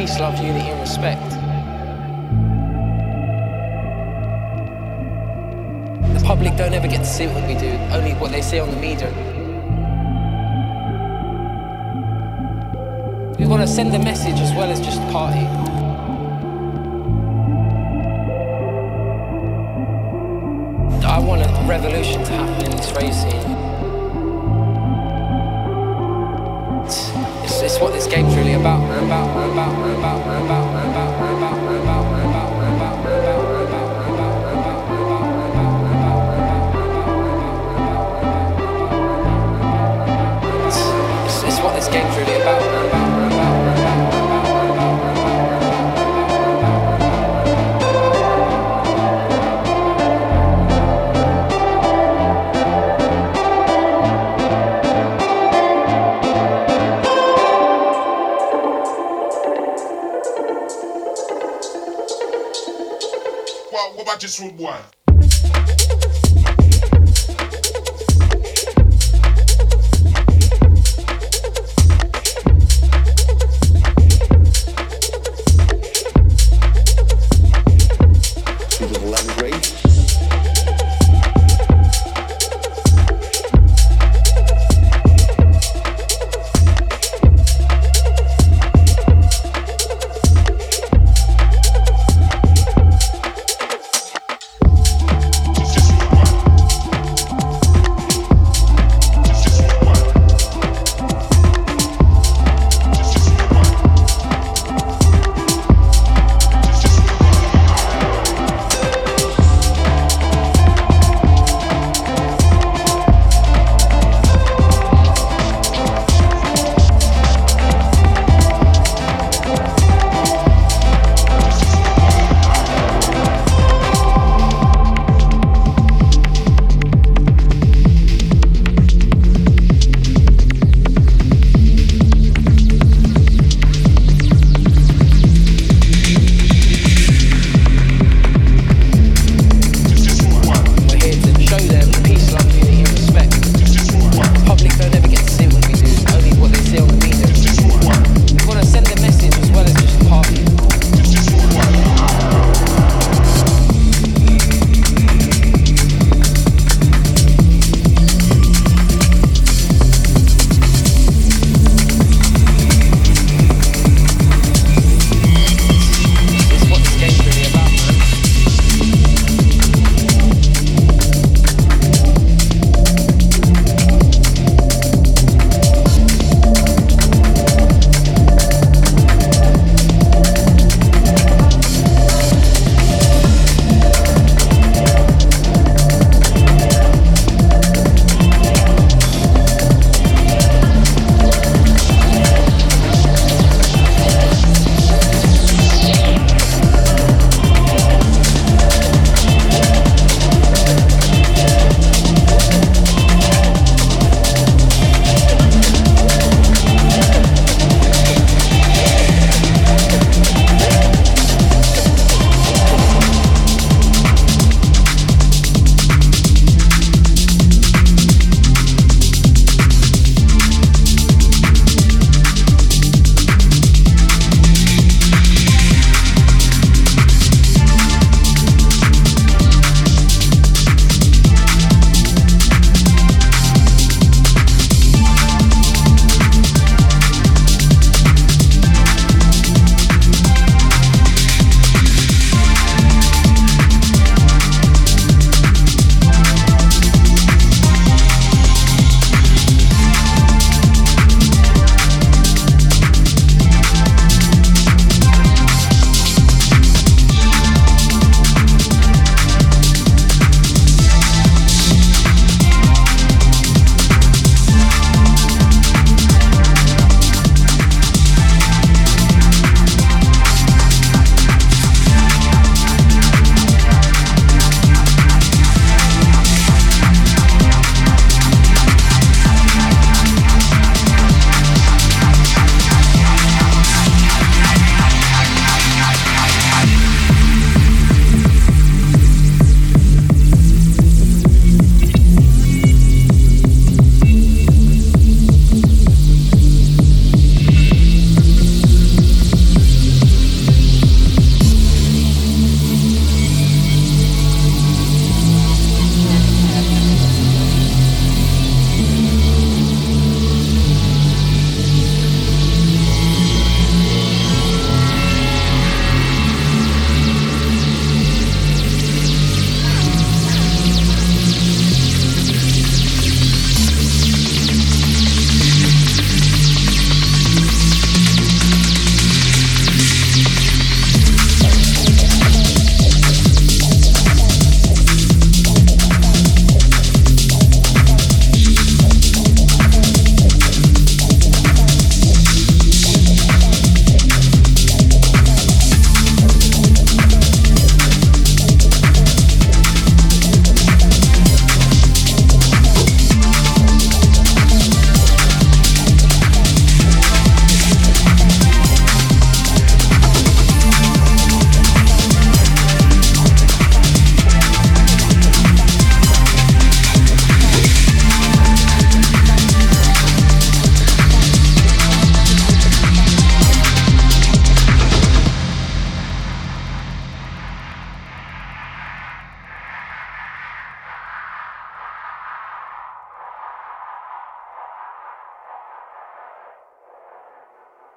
peace, love, unity, and respect. The public don't ever get to see what we do, only what they see on the media. We want to send a message as well as just party. I want a revolution to happen in this race scene. What this game's really about. About. About. About. About. About, combattre sur.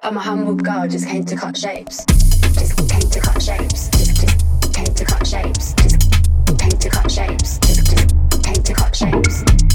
I'm a humble girl, just came to cut shapes. Just came to cut shapes. Just, just came to cut shapes. Just came to cut shapes. Just, just came to cut shapes.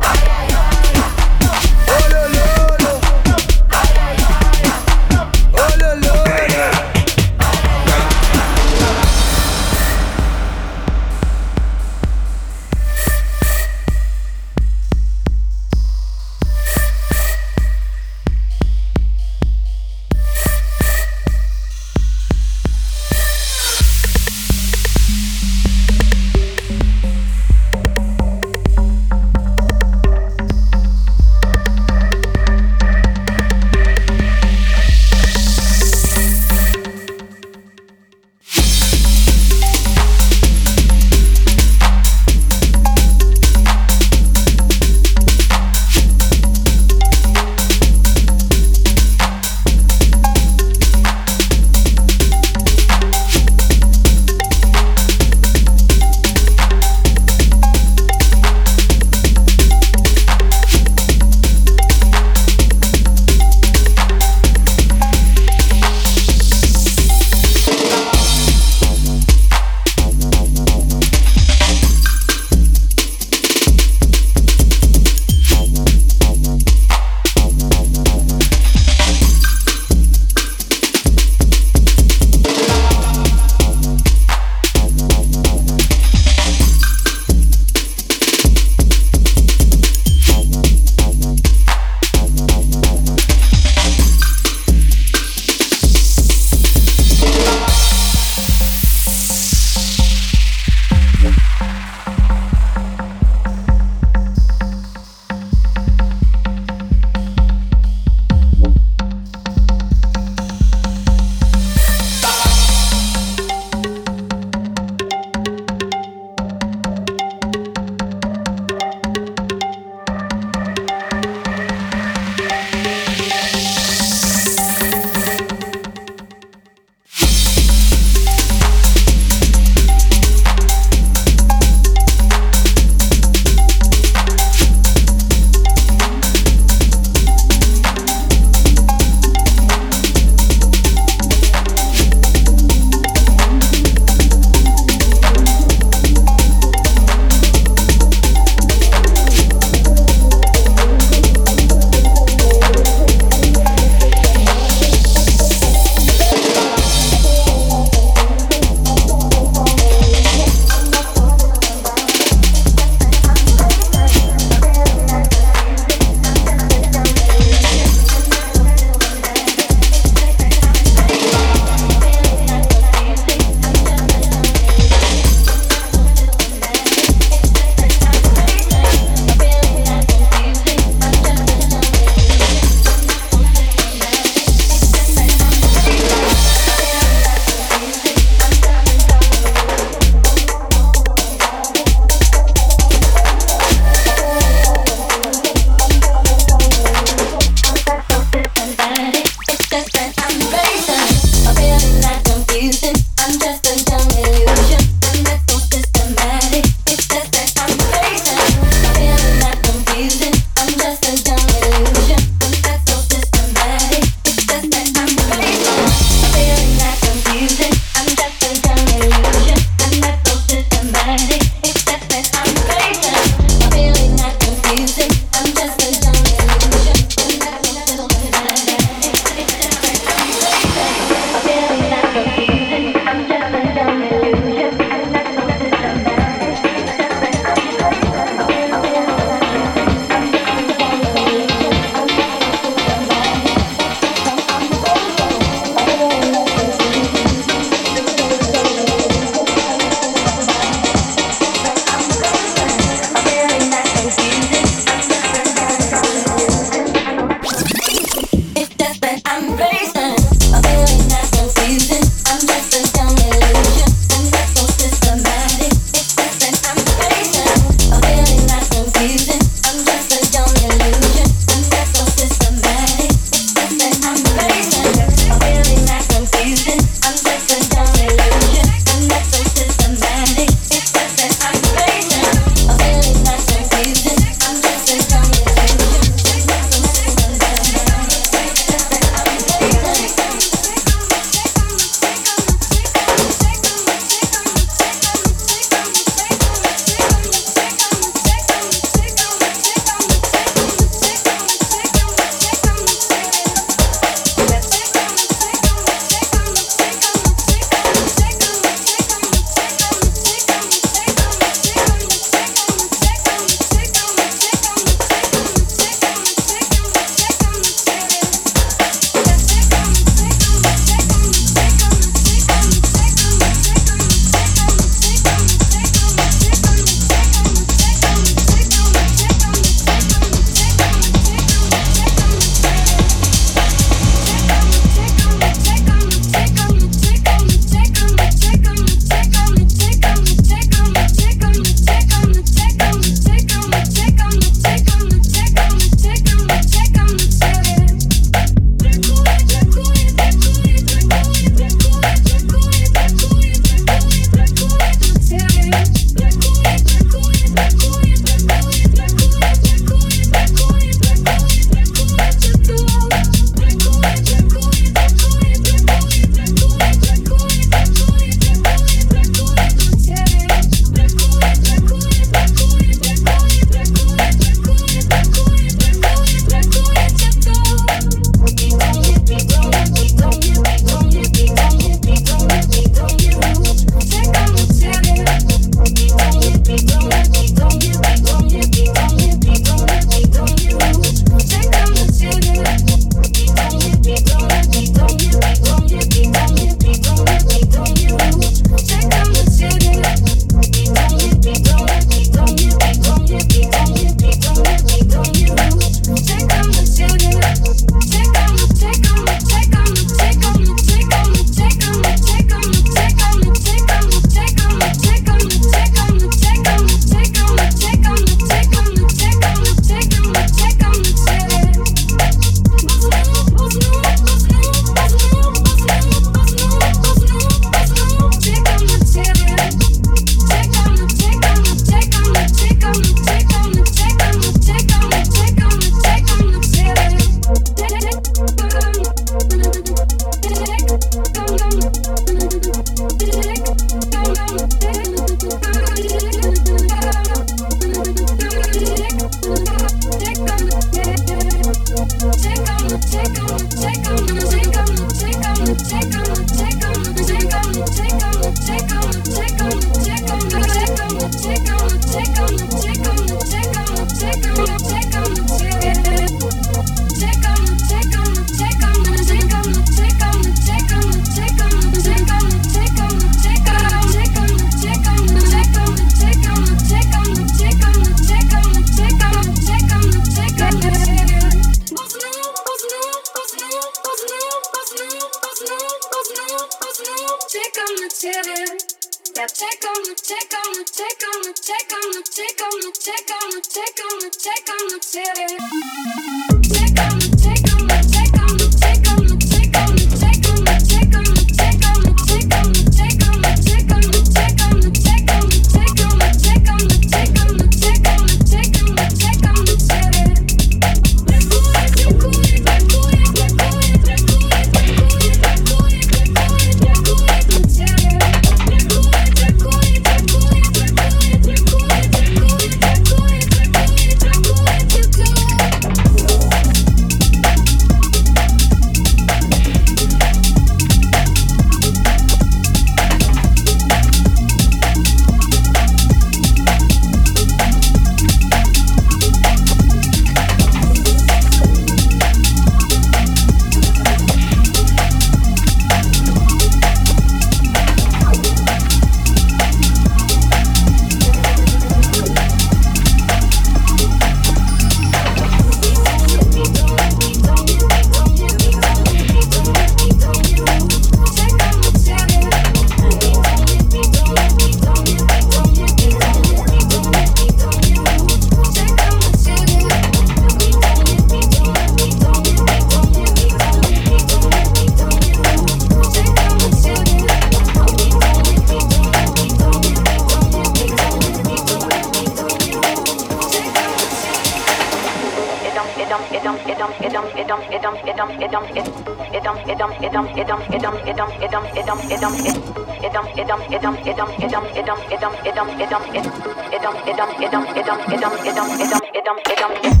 it dumb it dumb it dumb it dumb it dumb it dumb it dumb it dumb it dumb it dumb it dumb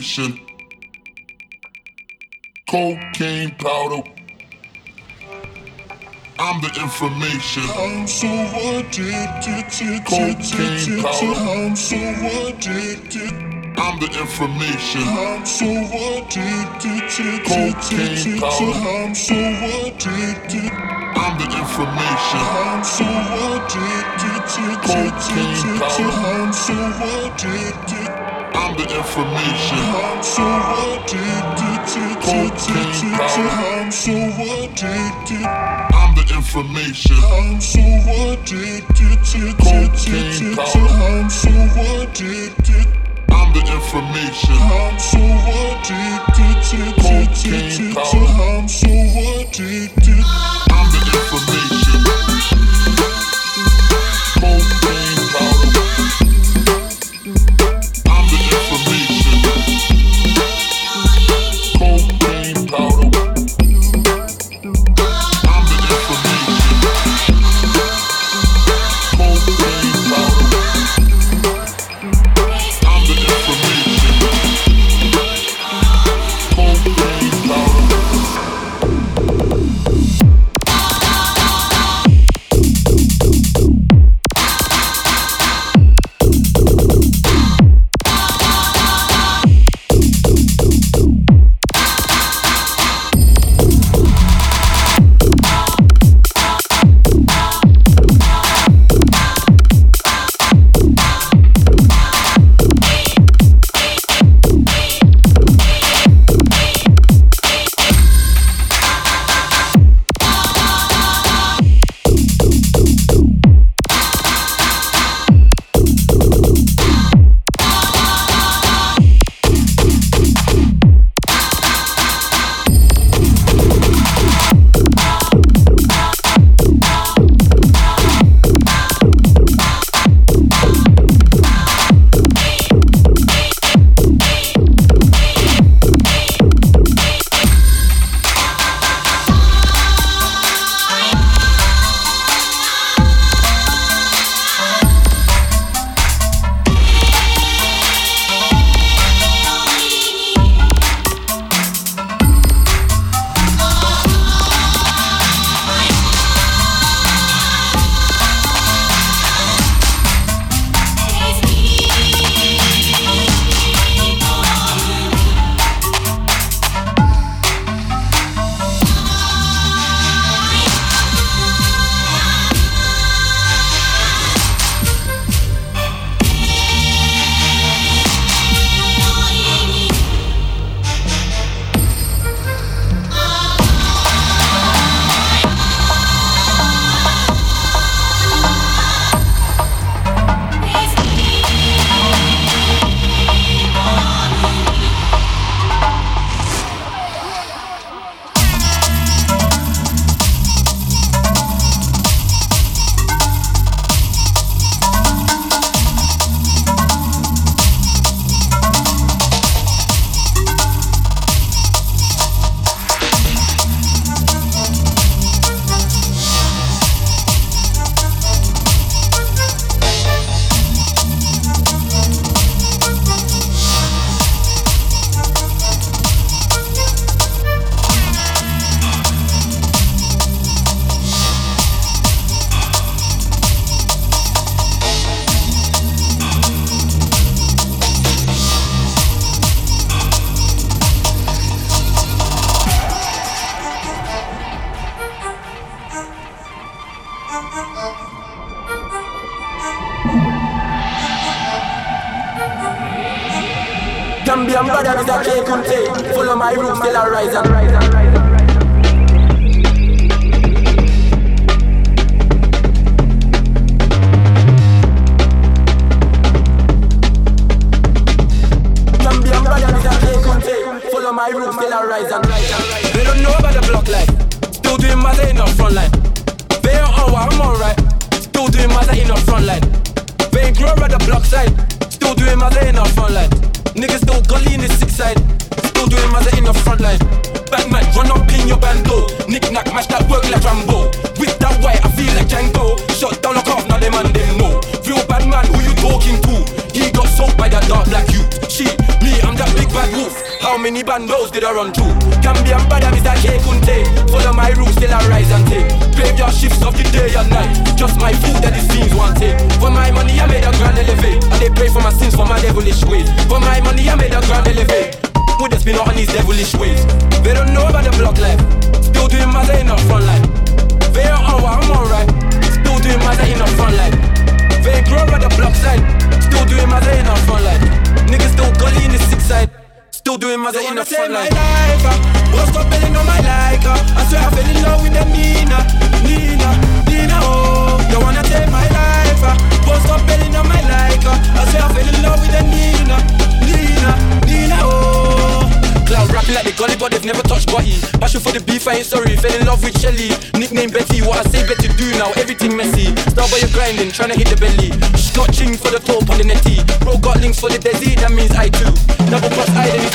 station. Cocaine powder. I'm the information. I'm so addicted. Cocaine powder. I'm so addicted. I'm the information. I'm so addicted. Cocaine powder. I'm so addicted. I'm the information. I'm so addicted. Cocaine powder. I'm so addicted the information. I'm so addicted, I'm so addicted. I'm the information. I'm so addicted, I'm so addicted. I'm the information. I'm so addicted, I'm so addicted. I'm the information. Side. Still doing my in the front line. Niggas still gully in the six side. Still doing my in the front line. Life, uh, won't stop betting on my like. Uh, I swear I fell in love with them Nina, Nina, Nina. Oh, you wanna take my life? Uh, won't stop betting on my like. Uh, I swear I fell in love with them Nina, Nina, Nina. Oh. Cloud rapping like they gully, but they've never touched body. Passion for the beef, I ain't sorry. Fell in love with Shelly. Nickname Betty, what I say Betty do now, everything messy. Start by your grinding, trying to hit the belly. She got ching for the top on the netty. Bro got links for the desi, that means I too. Double cross I then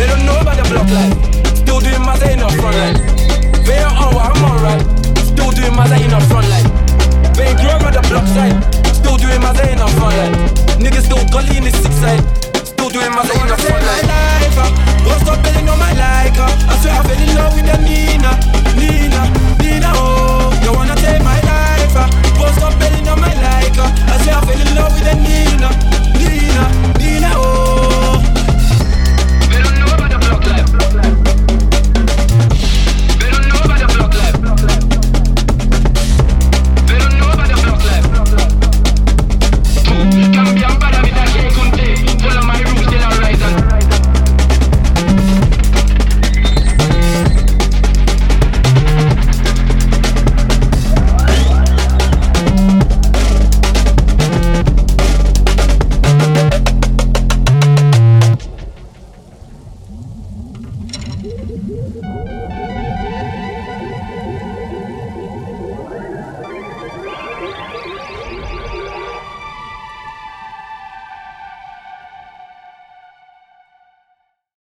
they don't know about the block life. Still doing my in the front line. They don't know what I'm alright. Still doing my in the front line. They ain't grown on the block side. Still doing my in the front line. Niggas still gully in the six side. Still doing my in the front line. Life, uh, won't stop betting on my like. Uh, I swear I fell in love with the Nina, Nina, Nina. Oh, you wanna take my life? Uh, won't stop betting on my like. Uh, I swear I fell in love with the Nina, Nina, Nina. Oh.